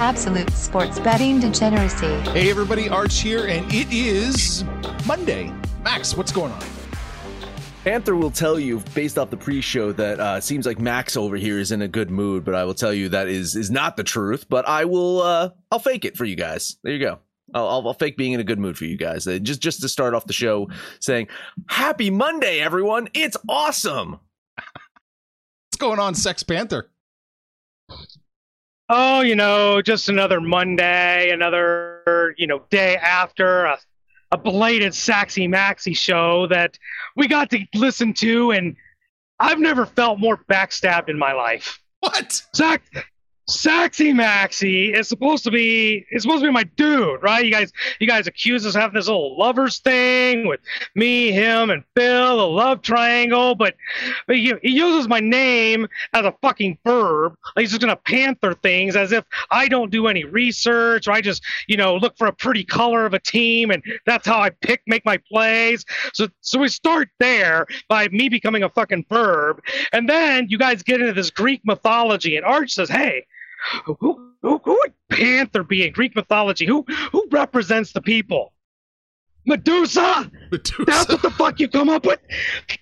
Absolute sports betting degeneracy. Hey everybody, Arch here, and it is Monday. Max, what's going on? Panther will tell you, based off the pre-show, that uh, seems like Max over here is in a good mood. But I will tell you that is is not the truth. But I will, uh, I'll fake it for you guys. There you go. I'll, I'll, I'll fake being in a good mood for you guys. Uh, just just to start off the show, saying, "Happy Monday, everyone! It's awesome." What's going on, Sex Panther? Oh, you know, just another Monday, another, you know, day after a, a belated Saxy Maxy show that we got to listen to, and I've never felt more backstabbed in my life. What? Sax, Saxy Maxy is supposed to be is supposed to be my dude, right? You guys, you guys accuse us of having this little lovers thing with me, him, and Phil, a love triangle, but, but he, he uses my name as a fucking verb. Like he's just gonna panther things as if I don't do any research or I just, you know, look for a pretty color of a team and that's how I pick make my plays. So so we start there by me becoming a fucking verb, and then you guys get into this Greek mythology, and Arch says, "Hey." Who, who, who would Panther be in Greek mythology? Who who represents the people? Medusa. Medusa. That's what the fuck you come up with.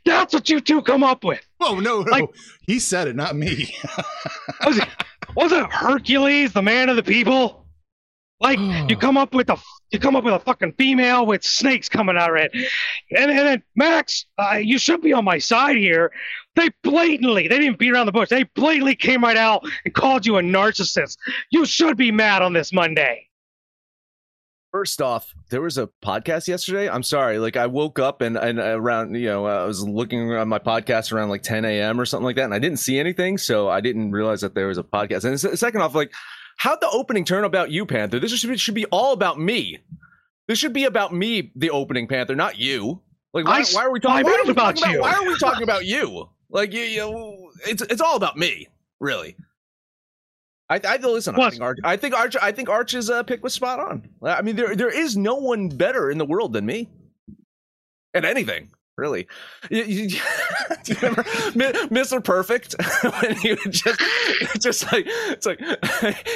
That's what you two come up with. Oh no, no. Like- he said it, not me. Was it was it Hercules, the man of the people? Like you come up with a you come up with a fucking female with snakes coming out of it, and, and then Max, uh, you should be on my side here. They blatantly, they didn't beat around the bush. They blatantly came right out and called you a narcissist. You should be mad on this Monday. First off, there was a podcast yesterday. I'm sorry, like I woke up and and around, you know, I was looking at my podcast around like 10 a.m. or something like that, and I didn't see anything, so I didn't realize that there was a podcast. And second off, like, how'd the opening turn about you, Panther? This should be, should be all about me. This should be about me, the opening Panther, not you. Like, why, I why are we talking? Why are we about talking you. Why are we talking about you? Like, you, you it's it's all about me, really. I, I listen. I think Arch. I think Arch. I think Arch's uh, pick was spot on. I mean, there there is no one better in the world than me. At anything, really. You, you, do you remember Mr. Perfect when he would just just like it's like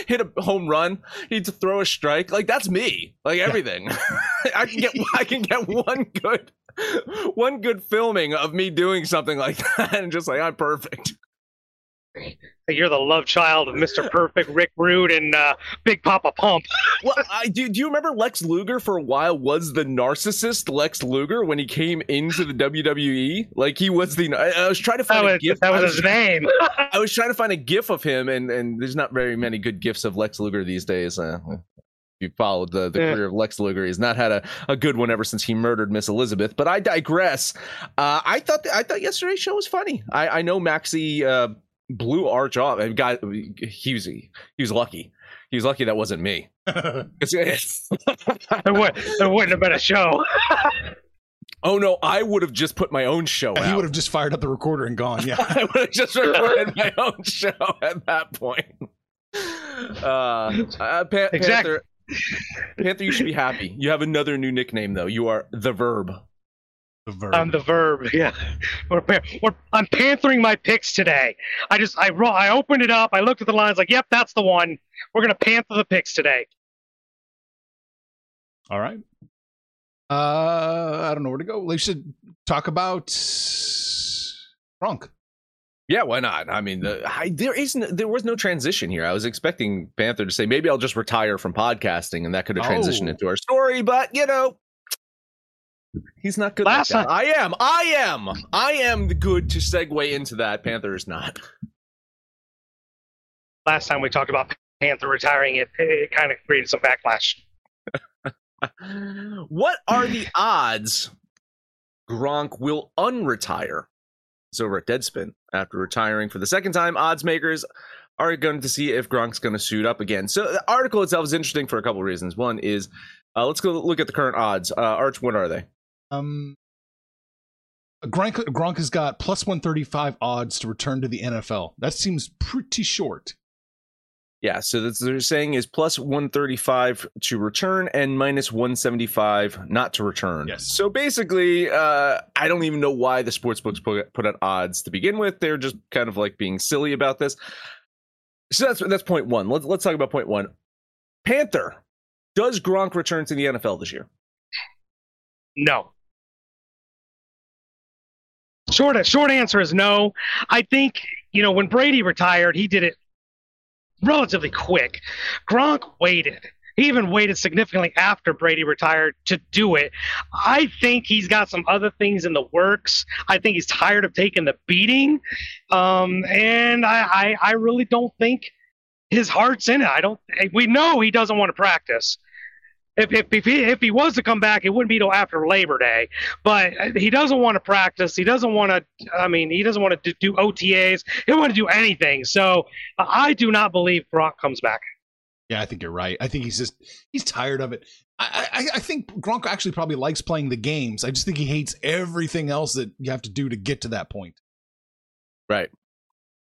hit a home run, he'd throw a strike. Like that's me. Like everything. I can get I can get one good one good filming of me doing something like that, and just like I'm perfect. You're the love child of Mr. Perfect, Rick Rude, and uh, Big Papa Pump. Well, I do. Do you remember Lex Luger for a while was the narcissist Lex Luger when he came into the WWE? Like he was the. I, I was trying to That find a was, gif. that I was his name. I was trying to find a gif of him, and and there's not very many good gifs of Lex Luger these days. Uh, if you followed the, the Yeah. career of Lex Luger, he's not had a, a good one ever since he murdered Miss Elizabeth. But I digress. Uh, I thought I thought yesterday's show was funny. I, I know Maxie uh, blew Arch off. And got he was he was lucky. He was lucky that wasn't me. It's- there, would, there wouldn't have been a show. oh no, I would have just put my own show he out. would have just fired up the recorder and gone. Yeah. I would have just recorded my own show at that point. Uh, uh, Pa- Exactly. Panther, Panther, you should be happy. You have another new nickname though. You are the Verb. The verb. I'm the verb. Yeah, we're, we're, I'm panthering my picks today. I just I ro- I opened it up. I looked at the lines. Like, yep, that's the one. We're gonna panther the picks today. All right. Uh, I don't know where to go. We should talk about Gronk. Yeah, why not? I mean, the, I, there isn't. There was no transition here. I was expecting Panther to say maybe I'll just retire from podcasting, and that could have transitioned Oh. into our story. But you know, he's not good. Last like that. time- I am. I am. I am the good to segue into that. Panther is not. Last time we talked about Panther retiring, it it kind of created some backlash. what are the odds Gronk will unretire? It's over at Deadspin. After retiring for the second time, odds makers are going to see if Gronk's going to suit up again. So the article itself is interesting for a couple reasons. One is uh, let's go look at the current odds. Uh, Arch, what are they? Um, Gronk, Gronk has got plus 135 odds to return to the NFL. That seems pretty short. Yeah, so that's they're saying is plus 135 to return and minus 175 not to return. Yes. So basically, uh, I don't even know why the sports books put, put out odds to begin with. They're just kind of like being silly about this. So that's that's point one. Let's let's talk about point one. Panther, does Gronk return to the NFL this year? No. Short short answer is no. I think you know when Brady retired, he did it relatively quick. Gronk waited. He even waited significantly after Brady retired to do it. I think he's got some other things in the works. I think he's tired of taking the beating, um, and I, I, I really don't think his heart's in it. I don't. We know he doesn't want to practice. If, if, if, he, if he was to come back, it wouldn't be till after Labor Day. But uh, he doesn't want to practice. He doesn't want to. I mean, he doesn't want to do OTAs. He doesn't want to do anything. So I do not believe Gronk comes back. Yeah, I think you're right. I think he's just he's tired of it. I, I, I think Gronk actually probably likes playing the games. I just think he hates everything else that you have to do to get to that point. Right.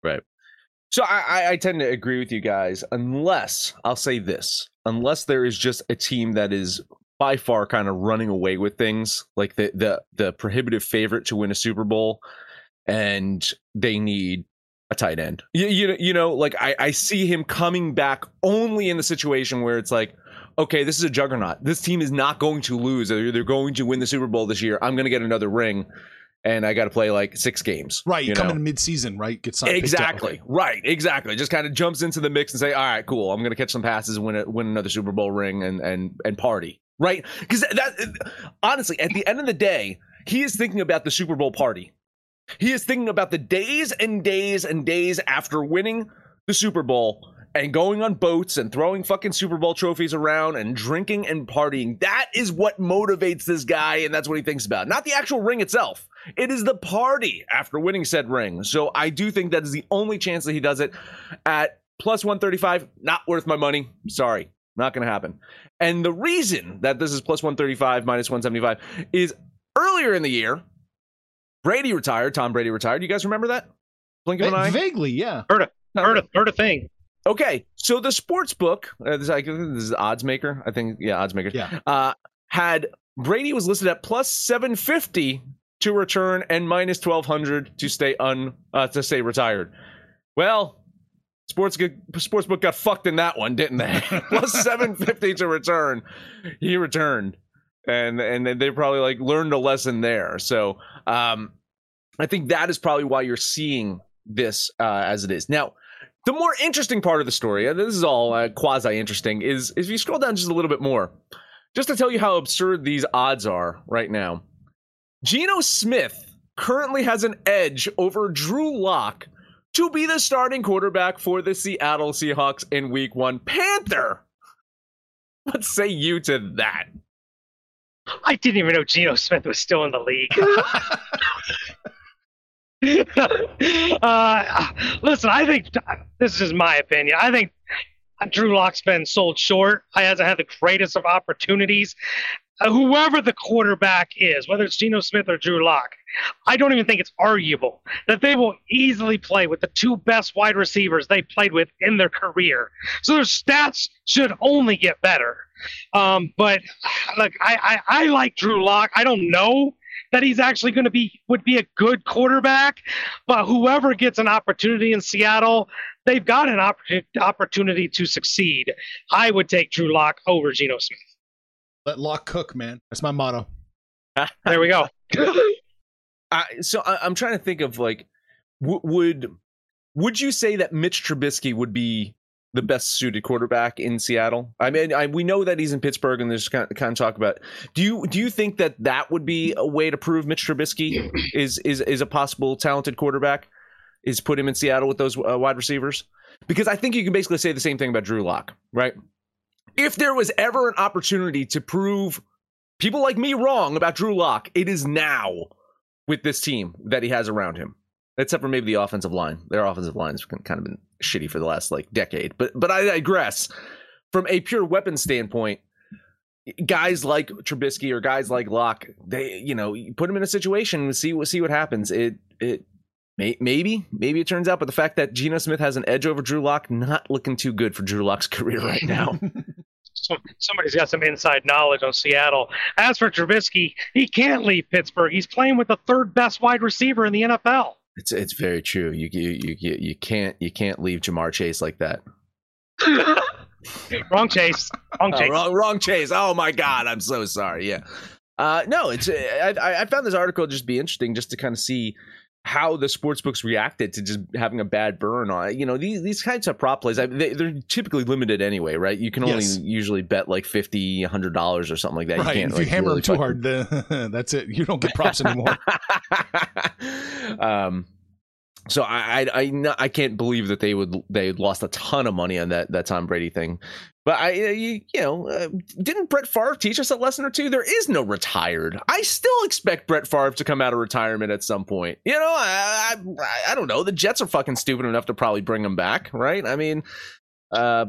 Right. So I, I, I tend to agree with you guys, unless I'll say this: unless there is just a team that is by far kind of running away with things, like the the the prohibitive favorite to win a Super Bowl, and they need a tight end. You you, you know, like I, I see him coming back only in the situation where it's like, okay, this is a juggernaut. This team is not going to lose. They're, they're going to win the Super Bowl this year. I'm going to get another ring and I got to play like six games. Right, you coming know? in mid-season, right? Get signed. Exactly. Right. Exactly. Just kind of jumps into the mix and say, "All right, cool. I'm going to catch some passes and win a, win another Super Bowl ring and and and party." Right? Because that honestly, at the end of the day, he is thinking about the Super Bowl party. He is thinking about the days and days and days after winning the Super Bowl and going on boats and throwing fucking Super Bowl trophies around and drinking and partying. That is what motivates this guy, and that's what he thinks about. Not the actual ring itself. It is the party after winning said ring. So I do think that is the only chance that he does it at plus 135. Not worth my money. Sorry. Not going to happen. And the reason that this is plus 135 minus 175 is earlier in the year, Brady retired. Tom Brady retired. You guys remember that? Blink of an eye? Vaguely, yeah. Heard a heard a heard a thing. Okay, so the sports book, uh, this, I this is odds maker. I think yeah, odds maker. Yeah. Uh, had Brady was listed at plus seven fifty to return and minus twelve hundred to stay un uh, to stay retired. Well, sports sports book got fucked in that one, didn't they? plus seven fifty to return, he returned, and and they probably like learned a lesson there. So um, I think that is probably why you're seeing this uh, as it is now. The more interesting part of the story, and this is all uh, quasi interesting, is if you scroll down just a little bit more, just to tell you how absurd these odds are right now. Geno Smith currently has an edge over Drew Lock to be the starting quarterback for the Seattle Seahawks in week one. Panther! What say you to that? I didn't even know Geno Smith was still in the league. uh, listen, I think this is my opinion. I think Drew Lock's been sold short. He hasn't had the greatest of opportunities. Uh, whoever the quarterback is, whether it's Geno Smith or Drew Lock, I don't even think it's arguable that they will easily play with the two best wide receivers they played with in their career. So their stats should only get better. Um, but look, I, I, I like Drew Lock. I don't know that he's actually going to be would be a good quarterback. But whoever gets an opportunity in Seattle, they've got an opp- opportunity to succeed. I would take Drew Lock over Geno Smith. Let Lock cook, man. That's my motto. there we go. uh, so I, am trying to think of like, w- would would you say that Mitch Trubisky would be the best suited quarterback in Seattle? I mean, I, we know that he's in Pittsburgh, and there's kind of, kind of talk about. Do you do you think that that would be a way to prove Mitch Trubisky is is is a possible talented quarterback? Is put him in Seattle with those uh, wide receivers? Because I think you can basically say the same thing about Drew Lock, right? If there was ever an opportunity to prove people like me wrong about Drew Lock, it is now with this team that he has around him. Except for maybe the offensive line. Their offensive line's kind of been shitty for the last like decade. But but I digress. From a pure weapon standpoint, guys like Trubisky or guys like Lock, they you know you put them in a situation and see what see what happens. It it may, maybe maybe it turns out, but the fact that Geno Smith has an edge over Drew Lock, not looking too good for Drew Lock's career right now. Some, somebody's got some inside knowledge on Seattle. As for Trubisky, he can't leave Pittsburgh. He's playing with the third best wide receiver in the NFL. It's it's very true. You you you you can't you can't leave Ja'Marr Chase like that. Wrong chase. Wrong Oh, chase. wrong, wrong chase. Oh my god, I'm so sorry. Yeah. Uh, no, it's I, I I found this article just be interesting just to kind of see how the sports books reacted to just having a bad burn on it. You know, these these kinds of prop plays, I, they, they're typically limited anyway, right? You can only Yes. usually bet like 50 100 dollars or something like that. right. You can't if you like, hammer really them too hard, the, that's it. You don't get props anymore. um so I, I I I can't believe that they would they lost a ton of money on that that Tom Brady thing, but I uh, you, you know uh, didn't Brett Favre teach us a lesson or two? There is no retired. I still expect Brett Favre to come out of retirement at some point. You know I I, I don't know. The Jets are fucking stupid enough to probably bring him back, right? I mean, uh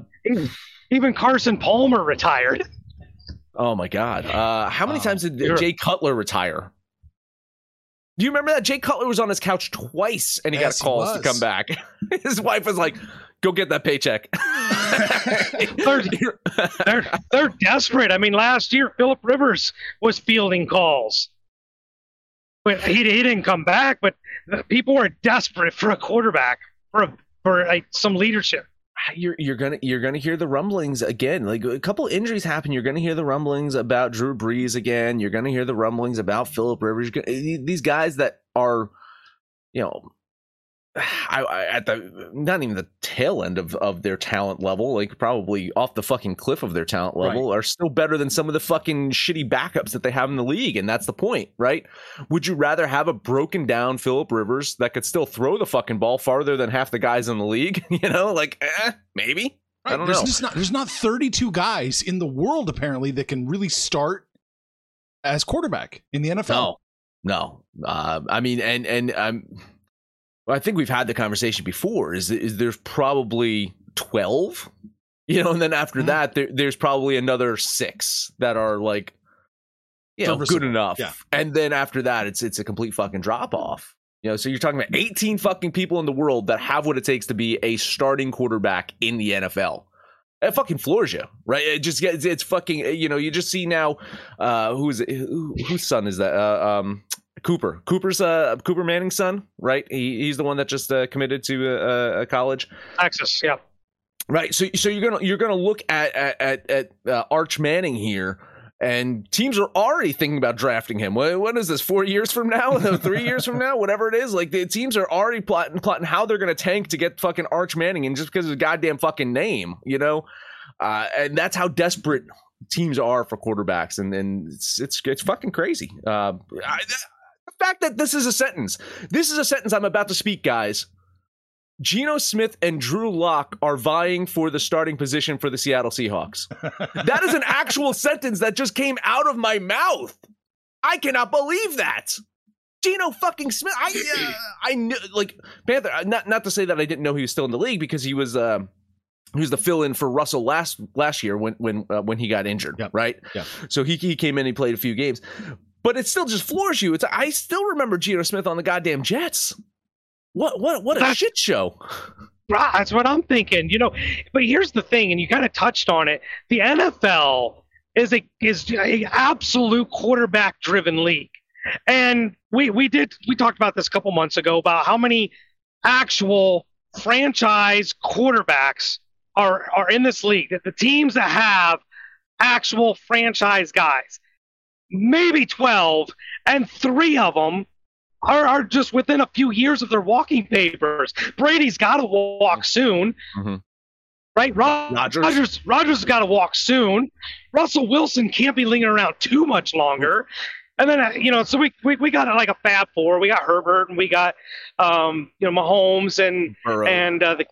Even Carson Palmer retired. oh my god, uh how many Wow. times did Jay Cutler retire? Do you remember that Jay Cutler was on his couch twice and he Yes, got calls to come back? his wife was like, "Go get that paycheck." They're they're desperate. I mean, last year Philip Rivers was fielding calls, but he, he didn't come back. But people were desperate for a quarterback for a, for like some leadership. You're you're gonna you're gonna hear the rumblings again. Like a couple injuries happen, you're gonna hear the rumblings about Drew Brees again. You're gonna hear the rumblings about Philip Rivers. Gonna- eh, These guys that are, you know, I, I, at the not even the tail end of of their talent level, like probably off the fucking cliff of their talent level, are still better than some of the fucking shitty backups that they have in the league, and that's the point, right? Would you rather have a broken down Philip Rivers that could still throw the fucking ball farther than half the guys in the league? You know, like eh, maybe. I don't there's know. Just not, there's not 32 guys in the world apparently that can really start as quarterback in the NFL. No, no. Uh, I mean, and and I'm. um, well, I think we've had the conversation before. Is is there's probably twelve, you know, and then after Mhm. that, there, there's probably another six that are like, you know, good enough. Yeah. And then after that, it's it's a complete fucking drop off. You know, so you're talking about 18 fucking people in the world that have what it takes to be a starting quarterback in the NFL. It fucking floors you, right? It just gets it's fucking you know, you just see now uh who is it who, whose son is that? Uh, um Cooper. Cooper's uh Cooper Manning's son, right? He, he's the one that just uh, committed to a, a college. Texas, yeah. Right. So so you're gonna you're gonna look at at at, uh, Arch Manning here, and teams are already thinking about drafting him. What, what is this? Four years from now? Three years from now? Whatever it is. Like the teams are already plotting plotting how they're gonna tank to get fucking Arch Manning, and just because of his goddamn fucking name, you know. Uh, and that's how desperate teams are for quarterbacks, and and it's it's it's fucking crazy. Uh, I, the fact that this is a sentence, this is a sentence I'm about to speak, guys. Geno Smith and Drew Lock are vying for the starting position for the Seattle Seahawks. that is an actual sentence that just came out of my mouth. I cannot believe that. Geno fucking Smith. I uh, I knew like Panther. Not not to say that I didn't know he was still in the league because he was uh, he was the fill in for Russell last last year when when uh, when he got injured. Yep. Right. Yep. So he he came in. He played a few games, but it still just floors you. It's I still remember Geno Smith on the goddamn Jets. What what what a That's- shit show. That's what I'm thinking. You know, but here's the thing, and you kind of touched on it. The NFL is a is a absolute quarterback driven league, and we we did we talked about this a couple months ago about how many actual franchise quarterbacks are are in this league. That the teams that have actual franchise guys, maybe twelve, and three of them are, are just within a few years of their walking papers. Brady's got to walk soon, Mhm. right? Rodgers Rodgers has got to walk soon. Russell Wilson can't be lingering around too much longer. And then uh, you know, so we, we we got like a Fab Four. We got Herbert, and we got um, you know Mahomes and Burrow. and uh, the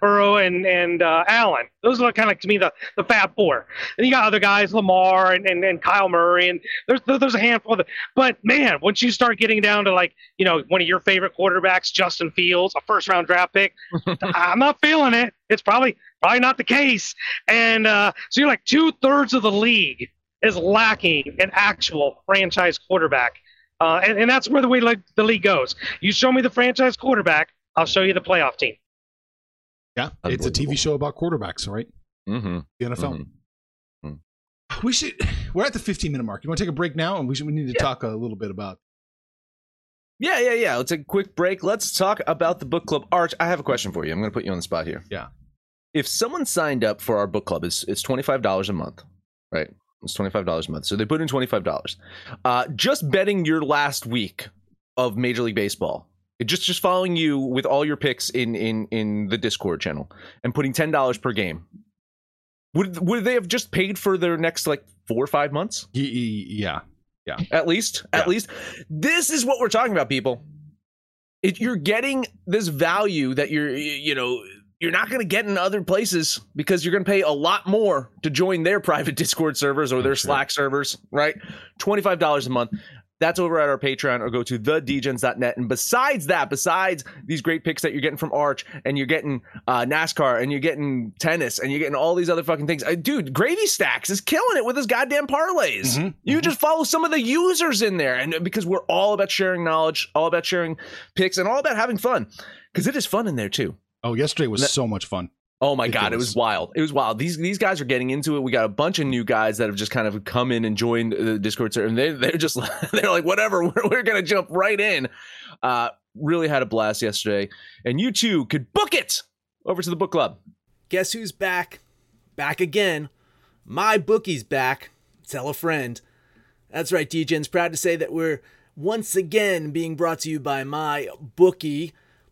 Burrow and and uh, Allen. Those are kind of like to me the the Fab Four. And you got other guys, Lamar and, and, and Kyle Murray, and there's there's a handful of them. But man, once you start getting down to like you know one of your favorite quarterbacks, Justin Fields, a first round draft pick, I'm not feeling it. It's probably probably not the case. And uh, so you're like two thirds of the league is lacking an actual franchise quarterback. Uh, and, and that's where the way like, the league goes. You show me the franchise quarterback, I'll show you the playoff team. Yeah, it's a TV show about quarterbacks, right? Mm-hmm. The NFL. Mhm. We should. We're at the 15 minute mark. You want to take a break now, and we should. We need to Yeah. talk a little bit about. Yeah, yeah, yeah. Let's take a quick break. Let's talk about the book club. Arch, I have a question for you. I'm going to put you on the spot here. Yeah. If someone signed up for our book club, it's it's twenty five dollars a month, right? It's twenty five dollars a month. So they put in twenty five dollars. Uh, just betting your last week of Major League Baseball, just just following you with all your picks in in in the Discord channel and putting ten dollars per game. Would would they have just paid for their next like four or five months? Y- y- Yeah, at least at Yeah. least this is what we're talking about people it, you're getting this value that you're you know you're not going to get in other places because you're going to pay a lot more to join their private discord servers or their slack servers right $25 a month that's over at our patreon or go to thedegens.net and besides that besides these great picks that you're getting from arch and you're getting uh, nascar and you're getting tennis and you're getting all these other fucking things uh, dude gravy stacks is killing it with his goddamn parlays. Mhm, you just follow some of the users in there and because we're all about sharing knowledge all about sharing picks and all about having fun because it is fun in there too. Oh, yesterday was Ne- so much fun. Oh my god it was wild it was wild these these guys are getting into it we got a bunch of new guys that have just kind of come in and joined the discord server and they, they're just they're like whatever we're, we're gonna jump right in uh really had a blast yesterday and you too could book it over to the book club Guess who's back? Back again. MyBookie's back. Tell a friend. That's right, DJ's proud to say that we're once again being brought to you by my bookie.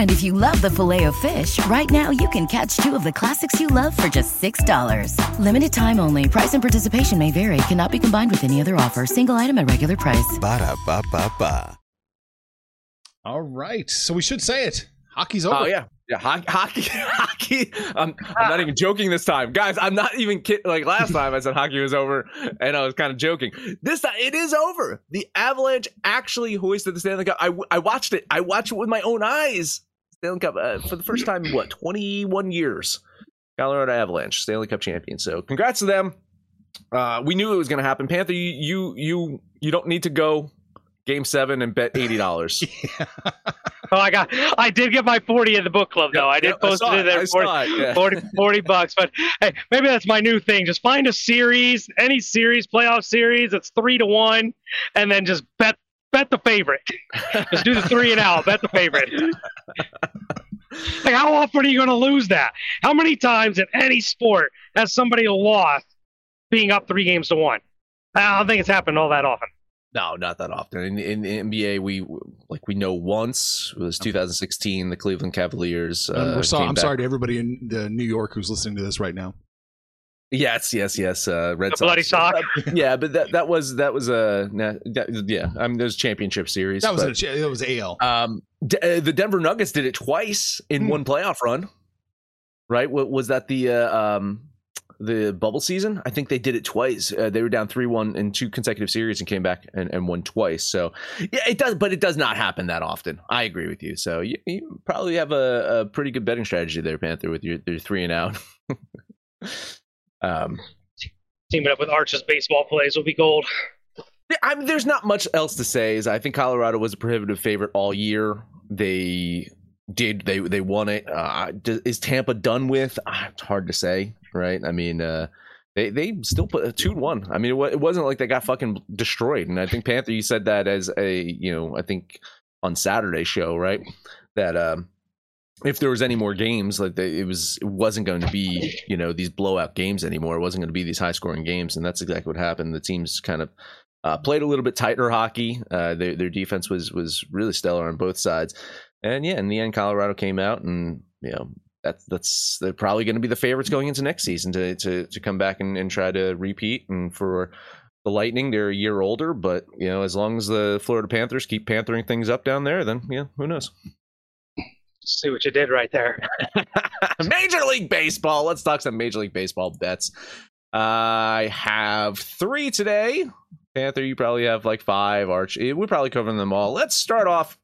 And if you love the filet of fish, right now you can catch two of the classics you love for just $6. Limited time only. Price and participation may vary. Cannot be combined with any other offer. Single item at regular price. Ba-da-ba-ba-ba. All right, so we should say it. Hockey's oh, over. Oh yeah, yeah. Hockey, hockey, hockey. I'm, I'm not even joking this time, guys. I'm not even kidding. Like last time, I said hockey was over, and I was kind of joking. This time, it is over. The Avalanche actually hoisted the Stanley Cup. I, I watched it. I watched it with my own eyes. Stanley Cup uh, for the first time in what 21 years. Colorado Avalanche, Stanley Cup champion. So congrats to them. Uh, we knew it was going to happen. Panther, you, you you you don't need to go game seven and bet eighty dollars. Oh, I got, I did get my 40 in the book club though. I did Yep, post saw it in there. I 40, it, yeah. 40, 40 bucks. But hey, maybe that's my new thing. Just find a series, any series, playoff series. It's three to one, and then just bet bet the favorite. just do the three and out. Bet the favorite. like how often are you going to lose that? How many times in any sport has somebody lost being up three games to one? I don't think it's happened all that often. No, not that often. In, in the NBA, we like we know once it was 2016. The Cleveland Cavaliers. Uh, so, came I'm back- sorry to everybody in the New York who's listening to this right now. Yes, yes, yes. Uh, Red The Sox. bloody sock. Yeah, but that that was that was a nah, that, yeah. I mean, there's championship series. That was but, a, that was AL. um D- uh, the Denver Nuggets did it twice in Hmm. one playoff run. Right? What was that? The uh, um the bubble season? I think they did it twice. Uh, they were down three one in two consecutive series and came back and, and won twice. So yeah, it does, but it does not happen that often. I agree with you. So you, you probably have a, a pretty good betting strategy there, Panther, with your, your three and out. um, Team it up with Arch's baseball plays will be gold. Yeah, I mean, there's not much else to say. Is I think Colorado was a prohibitive favorite all year. They did they they won it. Uh, is Tampa done with? Ah, it's hard to say, right? I mean, uh, they they still put a two one. I mean, it, it wasn't like they got fucking destroyed. And I think Panther, you said that as a you know, I think on Saturday show, right? That um, if there was any more games, like it was, it wasn't going to be you know these blowout games anymore. It wasn't going to be these high scoring games, and that's exactly what happened. The teams kind of uh, played a little bit tighter hockey. Uh, their their defense was was really stellar on both sides, and yeah, in the end, Colorado came out and you know that's that's they're probably going to be the favorites going into next season to to to come back and, and try to repeat. And for the Lightning, they're a year older, but you know as long as the Florida Panthers keep panthering things up down there, then yeah, who knows. See what you did right there. Major League Baseball. Let's talk some Major League Baseball bets. I have three today. Panther, you probably have like five. Arch, eh, we're probably covering them all. Let's start off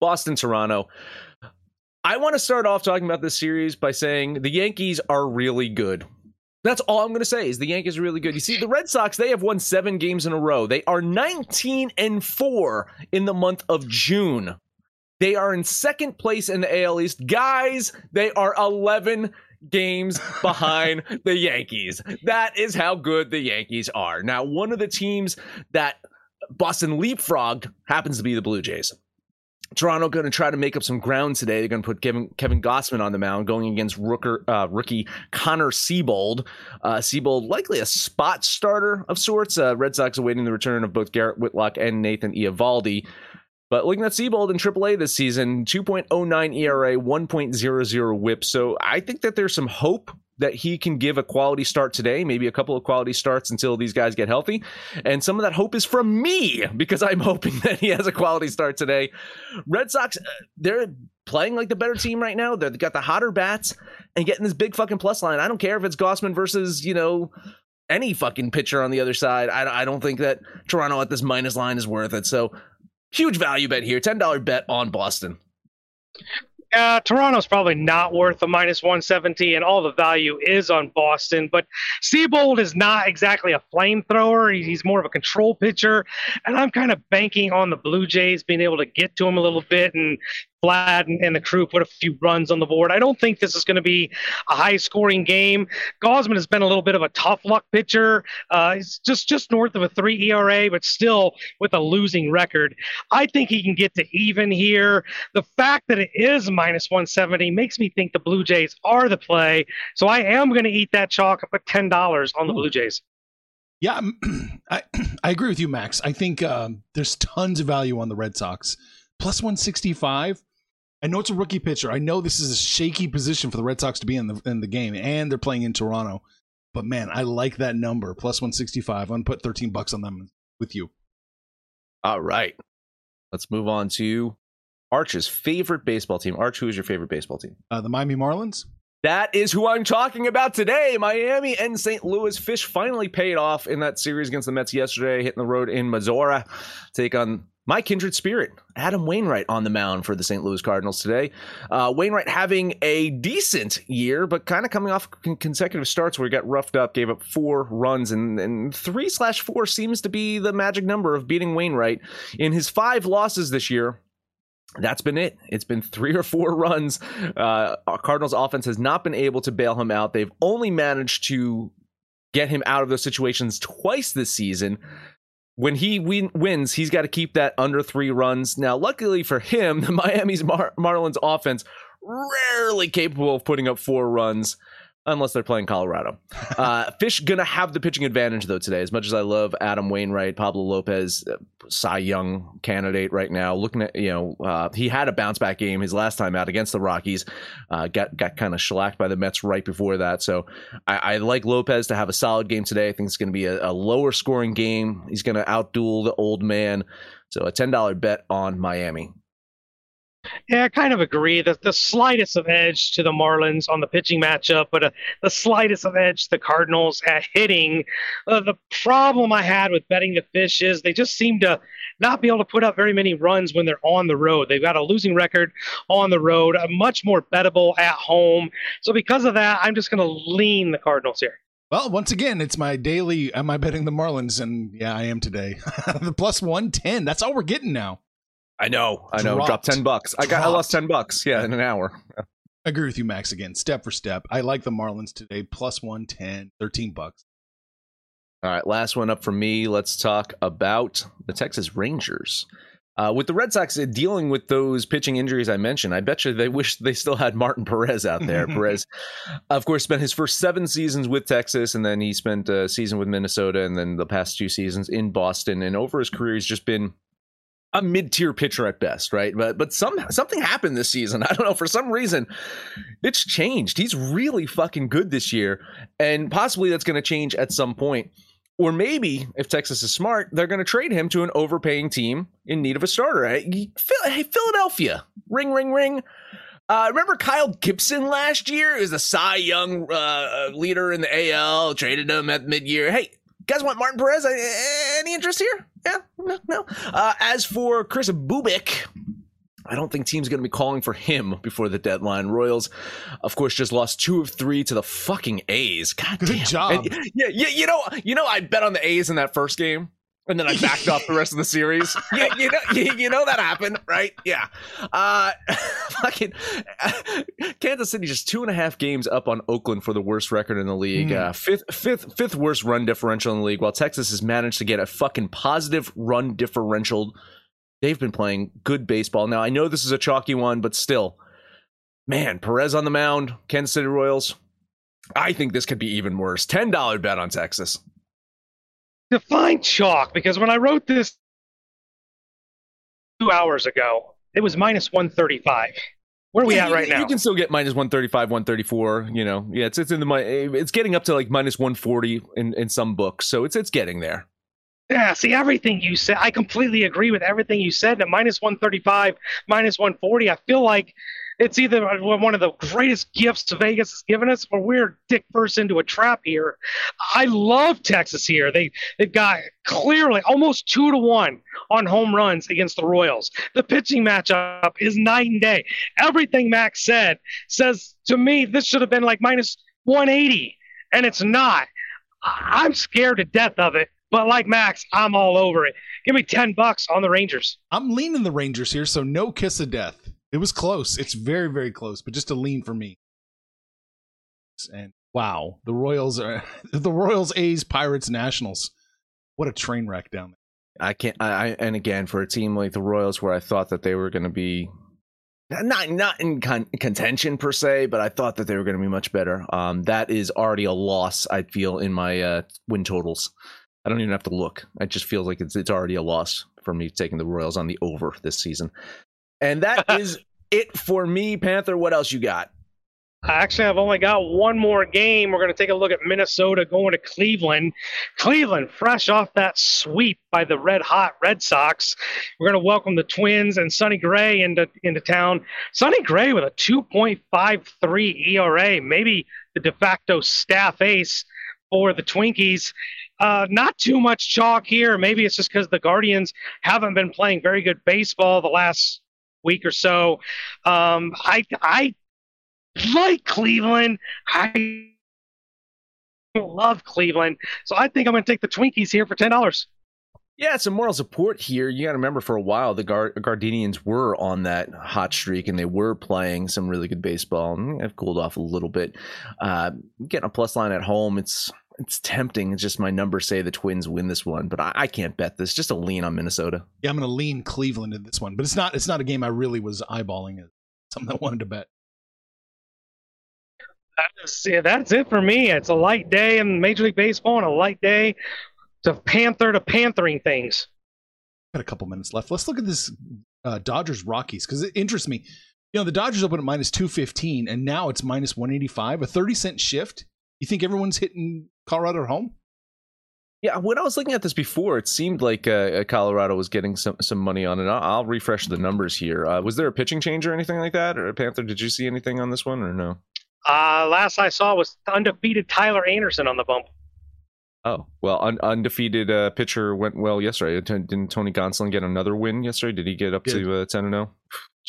Boston, Toronto. I want to start off talking about this series by saying the Yankees are really good. That's all I'm going to say is the Yankees are really good. You see, the Red Sox, they have won seven games in a row. They are 19 and 4 in the month of June. They are in second place in the AL East. Guys, they are 11 games behind the Yankees. That is how good the Yankees are. Now, one of the teams that Boston leapfrogged happens to be the Blue Jays. Toronto going to try to make up some ground today. They're going to put Kevin Kevin Gausman on the mound, going against rooker, uh, rookie Connor Seabold. Uh, Seabold likely a spot starter of sorts. Uh, Red Sox awaiting the return of both Garrett Whitlock and Nathan Eovaldi. But looking at Seabold in AAA this season, 2.09 ERA, 1.00 WHIP. So I think that there's some hope that he can give a quality start today, maybe a couple of quality starts until these guys get healthy. And some of that hope is from me because I'm hoping that he has a quality start today. Red Sox, uh, they're playing like the better team right now. They've got the hotter bats and getting this big fucking plus line. I don't care if it's Gausman versus, you know, any fucking pitcher on the other side. I, I don't think that Toronto at this minus line is worth it. So huge value bet here. $10 bet on Boston. Uh, Toronto's probably not worth the minus 170, and all the value is on Boston. But Seabold is not exactly a flamethrower. He's more of a control pitcher, and I'm kind of banking on the Blue Jays being able to get to him a little bit and Vlad and, and the crew put a few runs on the board. I don't think this is going to be a high-scoring game. Gausman has been a little bit of a tough luck pitcher. Uh, he's just just north of a three ERA, but still with a losing record. I think he can get to even here. The fact that it is minus 170 makes me think the Blue Jays are the play. So I am going to eat that chalk and put ten dollars on the Blue Jays. Yeah, I I agree with you, Max. I think um, there's tons of value on the Red Sox. Plus 165. I know it's a rookie pitcher. I know this is a shaky position for the Red Sox to be in the in the game, and they're playing in Toronto. But man, I like that number plus 165. I'm gonna put 13 bucks on them with you. All right. Let's move on to Arch's favorite baseball team. Arch, who is your favorite baseball team? Uh, the Miami Marlins. That is who I'm talking about today. Miami and St. Louis Fish finally paid off in that series against the Mets yesterday, hitting the road in Missouri. Take on my kindred spirit, Adam Wainwright, on the mound for the St. Louis Cardinals today. Uh, Wainwright having a decent year, but kind of coming off con- consecutive starts where he got roughed up, gave up four runs, and, and three slash four seems to be the magic number of beating Wainwright. In his five losses this year, that's been it. It's been three or four runs. Uh, Cardinals offense has not been able to bail him out. They've only managed to get him out of those situations twice this season. When he win- wins, he's got to keep that under three runs. Now, luckily for him, the Miami's Mar- Marlins offense rarely capable of putting up four runs. Unless they're playing Colorado. Uh, Fish gonna have the pitching advantage though today. As much as I love Adam Wainwright, Pablo Lopez, uh, Cy Young candidate right now. Looking at you know uh, he had a bounce back game his last time out against the Rockies. Uh, got got kind of shellacked by the Mets right before that. So I, I like Lopez to have a solid game today. I think it's going to be a, a lower scoring game. He's going to outduel the old man. So a ten dollar bet on Miami. Yeah, I kind of agree. The, the slightest of edge to the Marlins on the pitching matchup, but uh, the slightest of edge to the Cardinals at hitting. Uh, the problem I had with betting the fish is they just seem to not be able to put up very many runs when they're on the road. They've got a losing record on the road, much more bettable at home. So because of that, I'm just going to lean the Cardinals here. Well, once again, it's my daily. Am I betting the Marlins? And yeah, I am today. the plus one ten. That's all we're getting now. I know, I know. Dropped. Dropped ten bucks. I got, I lost ten bucks. Yeah, in an hour. I agree with you, Max. Again, step for step. I like the Marlins today. Plus 110, 13 bucks. All right, last one up for me. Let's talk about the Texas Rangers. Uh, with the Red Sox dealing with those pitching injuries I mentioned, I bet you they wish they still had Martin Perez out there. Perez, of course, spent his first seven seasons with Texas, and then he spent a season with Minnesota, and then the past two seasons in Boston. And over his career, he's just been a mid-tier pitcher at best, right? But but some something happened this season. I don't know for some reason it's changed. He's really fucking good this year and possibly that's going to change at some point. Or maybe if Texas is smart, they're going to trade him to an overpaying team in need of a starter. Hey, Philadelphia. Ring ring ring. Uh, remember Kyle Gibson last year? He was the Cy Young uh, leader in the AL. Traded him at mid-year. Hey, guys want Martin Perez? Any interest here? Yeah, no, no. Uh, as for Kris Bubic, I don't think teams going to be calling for him before the deadline. Royals, of course, just lost two of three to the fucking A's. God Good damn. job. And, yeah, yeah. You know, you know, I bet on the A's in that first game and then I backed off the rest of the series. Yeah, you know, you, you, know that happened, right? Yeah. Uh, fucking Kansas City just two and a half games up on Oakland for the worst record in the league. Mm. Uh, fifth, fifth, fifth worst run differential in the league. While Texas has managed to get a fucking positive run differential. They've been playing good baseball. Now I know this is a chalky one, but still, man, Perez on the mound, Kansas City Royals. I think this could be even worse. Ten dollar bet on Texas define chalk because when I wrote this two hours ago, it was minus 135. Where are we yeah, at right you, now? You can still get minus 135, 134. You know, yeah, it's it's in the it's getting up to like minus 140 in in some books, so it's it's getting there. Yeah, see everything you said. I completely agree with everything you said. At minus 135, minus 140, I feel like it's either one of the greatest gifts Vegas has given us, or we're dick first into a trap here. I love Texas here. They they've got clearly almost two to one on home runs against the Royals. The pitching matchup is night and day. Everything Max said says to me this should have been like minus 180, and it's not. I'm scared to death of it. But like Max, I'm all over it. Give me 10 bucks on the Rangers. I'm leaning the Rangers here, so no kiss of death. It was close. It's very, very close, but just a lean for me. And wow, the Royals are the Royals, A's, Pirates, Nationals. What a train wreck down there. I can't. I and again for a team like the Royals, where I thought that they were going to be not not in con- contention per se, but I thought that they were going to be much better. Um, that is already a loss. I feel in my uh, win totals. I don't even have to look. I just feel like it's it's already a loss for me taking the Royals on the over this season. And that is it for me, Panther. What else you got? I actually, I've only got one more game. We're going to take a look at Minnesota going to Cleveland. Cleveland, fresh off that sweep by the red hot Red Sox. We're going to welcome the Twins and Sonny Gray into, into town. Sonny Gray with a 2.53 ERA, maybe the de facto staff ace for the Twinkies. Uh, not too much chalk here. Maybe it's just because the Guardians haven't been playing very good baseball the last week or so. Um, I I like Cleveland. I love Cleveland, so I think I'm going to take the Twinkies here for ten dollars. Yeah, some moral support here. You got to remember, for a while, the Gar- Gardenians were on that hot streak, and they were playing some really good baseball. And have cooled off a little bit. Uh, getting a plus line at home, it's it's tempting. It's just my numbers say the Twins win this one, but I, I can't bet this. Just a lean on Minnesota. Yeah, I'm going to lean Cleveland in this one, but it's not. It's not a game I really was eyeballing. It something I wanted to bet. That's, yeah, that's it for me. It's a light day in Major League Baseball and a light day to Panther to Panthering things. Got a couple minutes left. Let's look at this uh, Dodgers Rockies because it interests me. You know, the Dodgers open at minus 215 and now it's minus 185, a 30 cent shift. You think everyone's hitting Colorado home? Yeah, when I was looking at this before, it seemed like uh, Colorado was getting some some money on it. I'll, I'll refresh the numbers here. Uh, was there a pitching change or anything like that, or Panther? Did you see anything on this one, or no? Uh, last I saw was undefeated Tyler Anderson on the bump. Oh well, un- undefeated uh, pitcher went well yesterday. Didn't Tony Gonsolin get another win yesterday? Did he get up Good. to uh, ten and zero?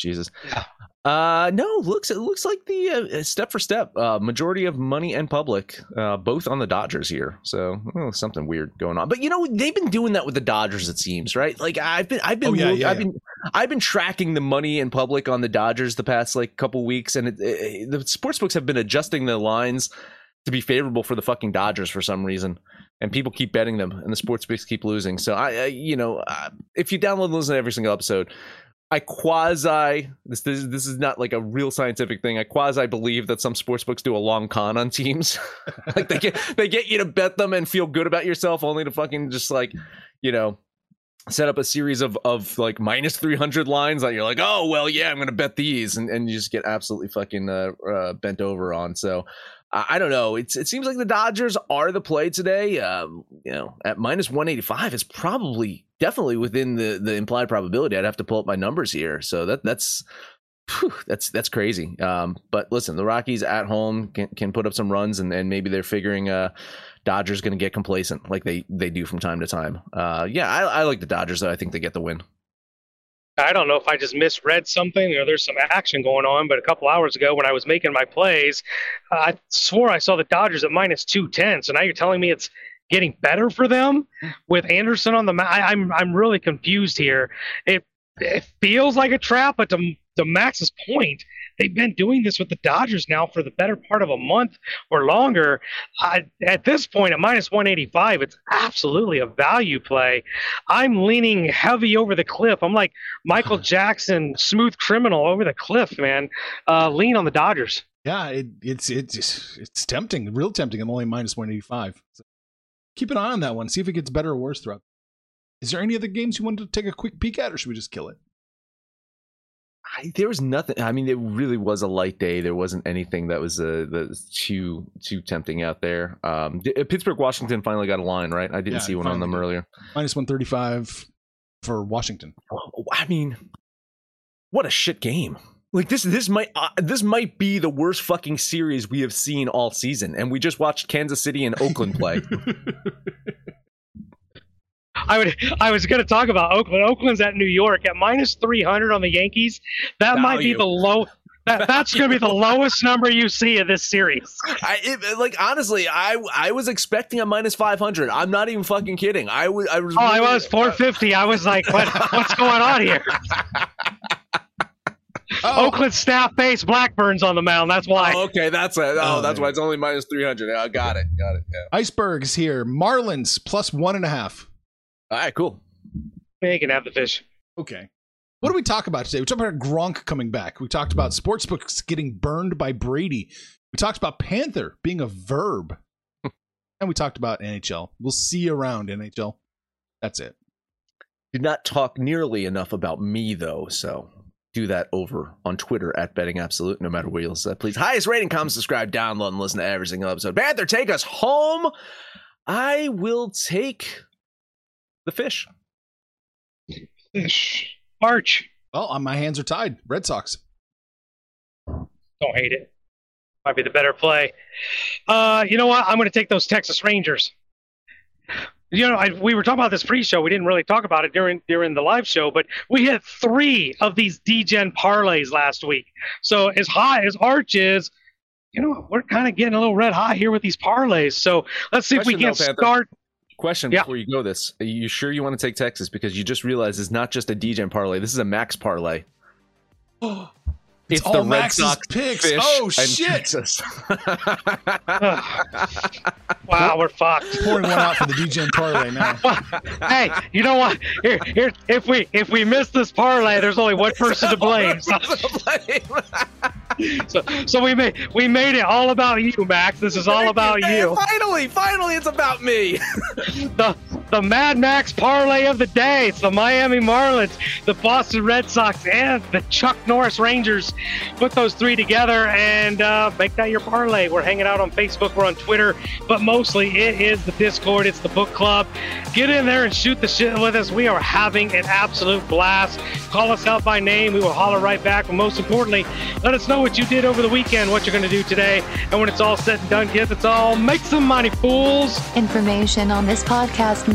Jesus. Yeah. Uh, no, looks it looks like the uh, step for step uh, majority of money and public, uh, both on the Dodgers here. So oh, something weird going on. But you know they've been doing that with the Dodgers. It seems right. Like I've been I've been oh, yeah, yeah, I've yeah. been I've been tracking the money and public on the Dodgers the past like couple weeks, and it, it, the sports books have been adjusting the lines to be favorable for the fucking Dodgers for some reason and people keep betting them, and the sports books keep losing. So I, I you know, uh, if you download and listen to every single episode, I quasi this, this this is not like a real scientific thing. I quasi believe that some sports books do a long con on teams. like they get they get you to bet them and feel good about yourself only to fucking just like, you know, set up a series of of like minus 300 lines that you're like, "Oh, well, yeah, I'm going to bet these." And and you just get absolutely fucking uh, uh, bent over on. So I don't know. It's it seems like the Dodgers are the play today. Um, you know, at minus one eighty five, it's probably definitely within the the implied probability. I'd have to pull up my numbers here. So that that's whew, that's that's crazy. Um, but listen, the Rockies at home can, can put up some runs, and, and maybe they're figuring uh, Dodgers going to get complacent like they they do from time to time. Uh, yeah, I, I like the Dodgers. though. I think they get the win. I don't know if I just misread something or there's some action going on, but a couple hours ago when I was making my plays, I swore I saw the Dodgers at minus 210. So now you're telling me it's getting better for them with Anderson on the mat. I'm I'm really confused here. It it feels like a trap, but to to Max's point, they've been doing this with the Dodgers now for the better part of a month or longer. I, at this point, at minus 185, it's absolutely a value play. I'm leaning heavy over the cliff. I'm like Michael Jackson, smooth criminal over the cliff, man. Uh, lean on the Dodgers. Yeah, it, it's it's it's tempting, real tempting. I'm only minus 185. So keep an eye on that one. See if it gets better or worse throughout. Is there any other games you wanted to take a quick peek at, or should we just kill it? I, there was nothing. I mean, it really was a light day. There wasn't anything that was uh, that was too too tempting out there. Um, uh, Pittsburgh, Washington finally got a line right. I didn't yeah, see one on them earlier. Minus one thirty five for Washington. I mean, what a shit game. Like this, this might uh, this might be the worst fucking series we have seen all season, and we just watched Kansas City and Oakland play. I would I was going to talk about Oakland. Oakland's at New York at minus 300 on the Yankees. That Value. might be the low that, that's going to be the lowest number you see in this series. I it, like honestly, I I was expecting a minus 500. I'm not even fucking kidding. I was I was Oh, really, I was 450. Uh, I was like, what, what's going on here? Oh. Oakland staff base Blackburn's on the mound. That's why. Oh, okay, that's it. Oh, oh that's why it's only minus 300. I got it. Got it. Yeah. Icebergs here. Marlins plus one and a half. All right, cool. Yeah, you can have the fish. Okay. What do we talk about today? We talked about Gronk coming back. We talked about sportsbooks getting burned by Brady. We talked about Panther being a verb. and we talked about NHL. We'll see you around, NHL. That's it. Did not talk nearly enough about me, though, so do that over on Twitter at Betting Absolute, no matter where you'll say. Please, highest rating, comment, subscribe, download, and listen to every single episode. Panther, take us home. I will take the fish. Fish. March. Well, my hands are tied. Red Sox. Don't hate it. Might be the better play. Uh, you know what? I'm going to take those Texas Rangers. You know, I, we were talking about this pre-show. We didn't really talk about it during during the live show, but we hit three of these Degen parlays last week. So as high as Arch is, you know, we're kind of getting a little red hot here with these parlays. So let's see Question if we can start. Question yeah. before you go this. Are you sure you want to take Texas? Because you just realized it's not just a Degen parlay. This is a max parlay. it's, it's all the Max's Red Sox picks. Oh shit! wow, we're fucked. Pouring one out for the Degen parlay now. hey, you know what? Here, here. If we if we miss this parlay, there's only one person to blame. So. so, so we made we made it all about you, Max. This is all about Hey, you. Finally, finally, it's about me. The the Mad Max parlay of the day. It's the Miami Marlins, the Boston Red Sox, and the Chuck Norris Rangers. Put those three together and uh, make that your parlay. We're hanging out on Facebook, we're on Twitter, but mostly it is the Discord. It's the book club. Get in there and shoot the shit with us. We are having an absolute blast. Call us out by name. We will holler right back. But most importantly, let us know what you did over the weekend, what you're going to do today. And when it's all said and done, kids, it's all make some money, fools. Information on this podcast